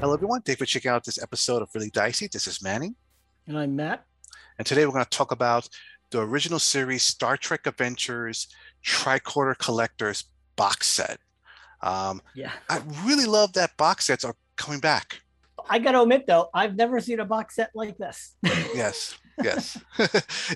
Hello, everyone. Thanks for checking out this episode of Really Dicey. This is Manny. And I'm Matt. And today we're going to talk about the original series Star Trek Adventures Tricorder Collectors box set. Um, Yeah. I really love that box sets are coming back. I got to admit, though, I've never seen a box set like this. Yes, yes,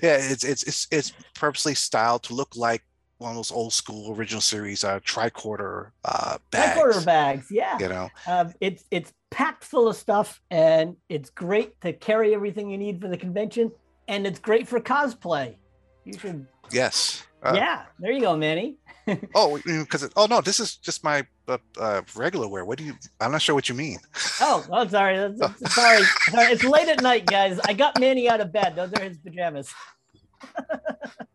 yeah. It's it's it's it's purposely styled to look like one of those old school original series uh, tricorder uh, bags. Tricorder bags. Yeah. You know, Um, it's it's packed full of stuff, and it's great to carry everything you need for the convention, and it's great for cosplay. You should. yes. Uh, yeah. There you go, Manny. Oh, because oh no, this is just my uh, uh, regular wear. What do you? I'm not sure what you mean. Oh, well, sorry. That's, that's- sorry. Sorry. It's late at night, guys. I got Manny out of bed. Those are his pajamas.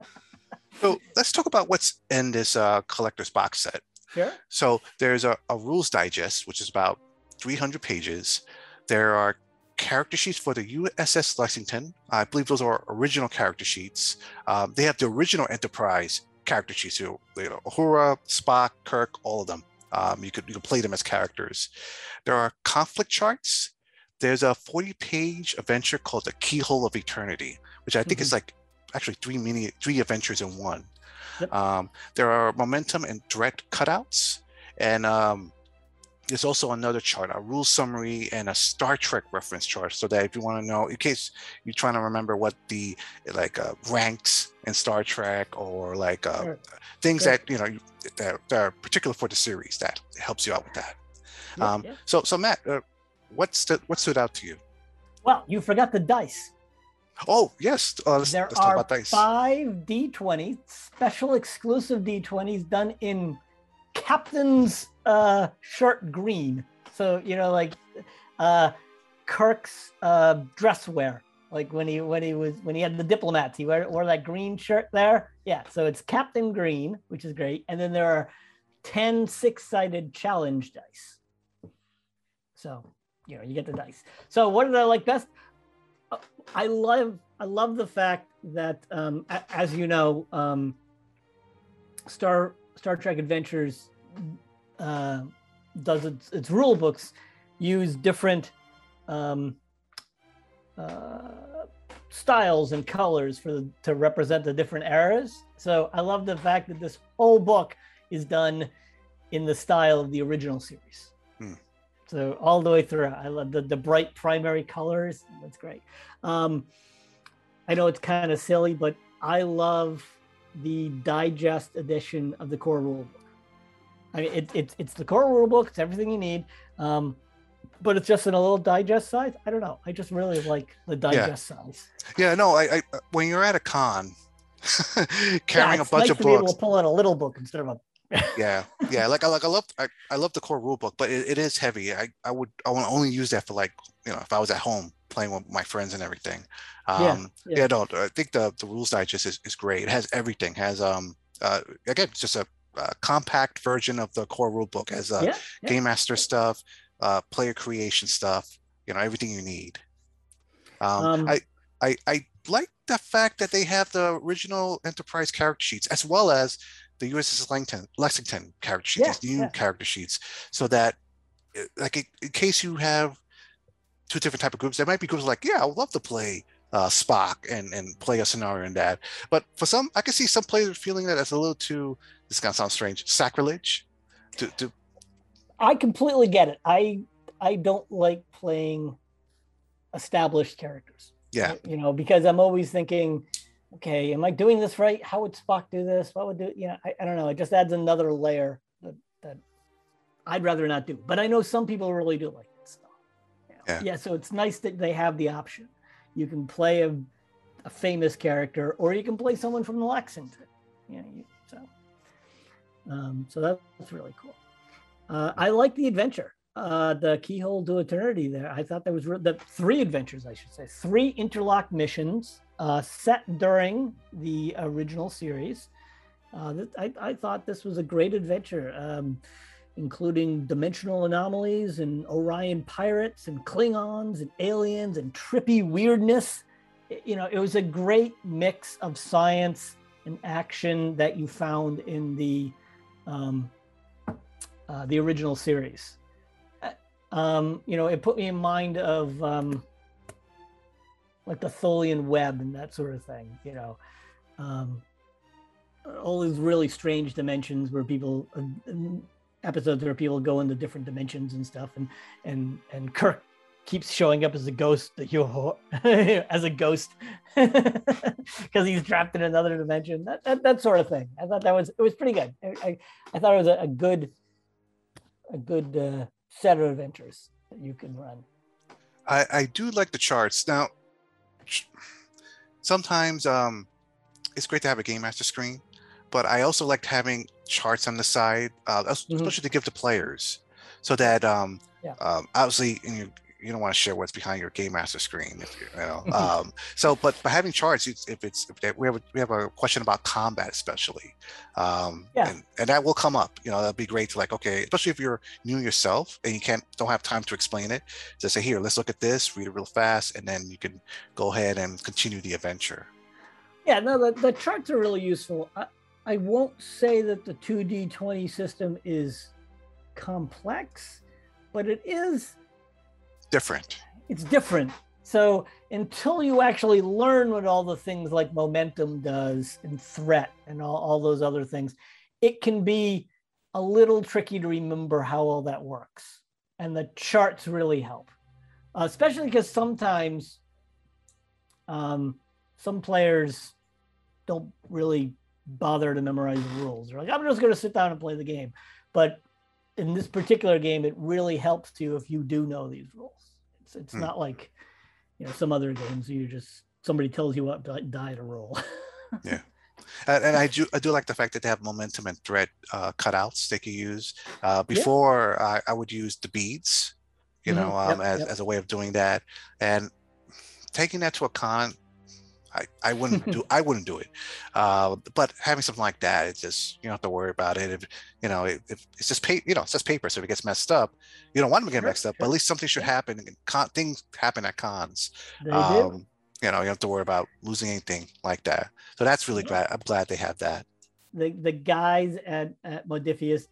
So let's talk about what's in this uh, collector's box set. Sure. So there's a, a rules digest, which is about 300 pages. There are character sheets for the USS Lexington. I believe those are original character sheets. Um, they have the original Enterprise character sheets. You know, Uhura, Spock, Kirk, all of them. Um, you could you could play them as characters. There are conflict charts. There's a 40-page adventure called the Keyhole of Eternity, which I think is like actually three mini three adventures in one. Yep. Um, there are momentum and threat cutouts, and um, there's also another chart, a rule summary and a Star Trek reference chart, so that if you want to know, in case you're trying to remember what the like uh, ranks in Star Trek or like uh, Sure. things Sure. that you know that, that are particular for the series, that helps you out with that. Yeah, Um, yeah. So, so Matt, uh, what stood what stood out to you? Well, you forgot the dice. Oh yes, uh, let's, there let's talk are about dice. five D20 special exclusive D20s done in Captain's uh, shirt green. So you know, like uh, Kirk's uh, dress wear, like when he when he was when he had the diplomats, he wore, wore that green shirt there. Yeah, so it's Captain Green, which is great. And then there are 10 six-sided challenge dice. So you know, you get the dice. So what did I like best? I love I love the fact that um, as you know, um, Star Star Trek Adventures uh, does its, its rule books use different um, uh, styles and colors for the, to represent the different eras. So I love the fact that this whole book is done in the style of the original series. So all the way through, I love the, the bright primary colors. That's great. Um, I know it's kind of silly, but I love the digest edition of the core rule book. I mean, it, it's it's the core rule book. It's everything you need, um, but it's just in a little digest size. I don't know. I just really like the digest size. Yeah, no, I, I when you're at a con, carrying yeah, a bunch nice of to be able to pull out a little book instead of a. yeah, yeah, like I like I love I, I love the core rule book, but it, it is heavy. I, I would I want to only use that for like you know if I was at home playing with my friends and everything. Um, Yeah, yeah. yeah. no, I think the the rules digest is, is great. It has everything. Has um uh again it's just a, uh compact version of the core rule book. Has uh, yeah, yeah. game master stuff, uh, player creation stuff. You know everything you need. Um, Um, I I I like the fact that they have the original Enterprise character sheets as well as the USS Lexington Lexington character sheets, Yeah, these new yeah. character sheets, so that uh, like in, case you have two different type of groups, there might be groups like yeah, I would love to play uh, Spock and and play a scenario in that, but for some, I can see some players feeling that it's a little too. This is gonna sound strange, sacrilege. To, to I completely get it. I I don't like playing established characters. yeah, You know, because I'm always thinking, okay, am I doing this right? How would Spock do this? What would do? You know, I, I don't know. It just adds another layer that that I'd rather not do. But I know some people really do like it. So you know, Yeah. yeah. So it's nice that they have the option. You can play a, a famous character, or you can play someone from the Lexington. You know, you, so um, so that's really cool. Uh, I like the adventure, uh, the keyhole to eternity. There, I thought there was re- the three adventures, I should say, three interlocked missions uh, set during the original series. Uh, th- I, I thought this was a great adventure, um, including dimensional anomalies and Orion pirates and Klingons and aliens and trippy weirdness. I- You know, it was a great mix of science and action that you found in the um, uh, the original series. Um, you know, it put me in mind of um, like the Tholian web and that sort of thing. You know, um, all these really strange dimensions where people uh, episodes where people go into different dimensions and stuff, and and and Kirk keeps showing up as a ghost as a ghost because he's trapped in another dimension that, that, that sort of thing i thought that was it was pretty good i, I, I thought it was a, a good a good uh, set of adventures that you can run i i do like the charts now sometimes um it's great to have a game master screen but i also liked having charts on the side uh, especially mm-hmm. to give to players so that um yeah. um, obviously in your you don't want to share what's behind your game master screen if you, you know um, so but by having charts if it's if we have a, we have a question about combat especially um, yeah. and, and that will come up you know that'd be great to like okay especially if you're new yourself and you can't don't have time to explain it just say here let's look at this read it real fast and then you can go ahead and continue the adventure yeah no the, the charts are really useful I, I won't say that the 2d20 system is complex but it is different. It's different. So until you actually learn what all the things like momentum does and threat and all, all those other things, it can be a little tricky to remember how all that works. And the charts really help, uh, especially because sometimes um, some players don't really bother to memorize the rules. They're like, I'm just going to sit down and play the game. But in this particular game, it really helps to you if you do know these rules. It's it's hmm. not like you know some other games you just somebody tells you what die to roll. yeah. And, and, I do I do like the fact that they have momentum and threat uh, cutouts they can use. Uh, before yeah. I, I, would use the beads, you mm-hmm. know, um, yep, as, yep. as a way of doing that. And taking that to a con I, I wouldn't do I wouldn't do it. Uh, but having something like that, it's just you don't have to worry about it. If you know, if, if it's just paper, you know, it's just paper. So if it gets messed up, you don't want them to get sure, messed up. Sure. But at least something should happen. Con- things happen at cons. They um, do. You know, you don't have to worry about losing anything like that. So that's really yeah. glad. I'm glad they have that. The the guys at at Modiphius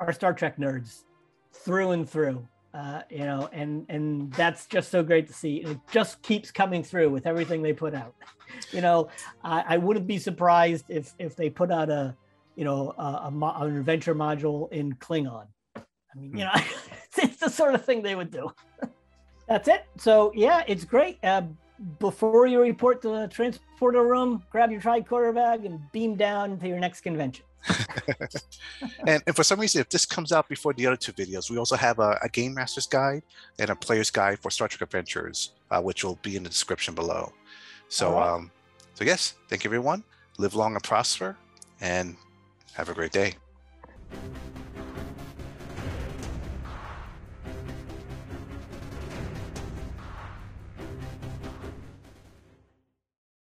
are Star Trek nerds through and through uh, you know, and and that's just so great to see. It just keeps coming through with everything they put out. you know, I, I, wouldn't be surprised if if they put out a, you know, a, a, an adventure module in Klingon. I mean, you know, it's the sort of thing they would do. that's it. So yeah, it's great. Uh, before you report to the transporter room, grab your tricorder bag and beam down to your next convention. and, and for some reason, if this comes out before the other two videos, we also have a, a game master's guide and a player's guide for Star Trek Adventures, uh, which will be in the description below. So, right. um, so yes, thank you everyone. Live long and prosper, and have a great day.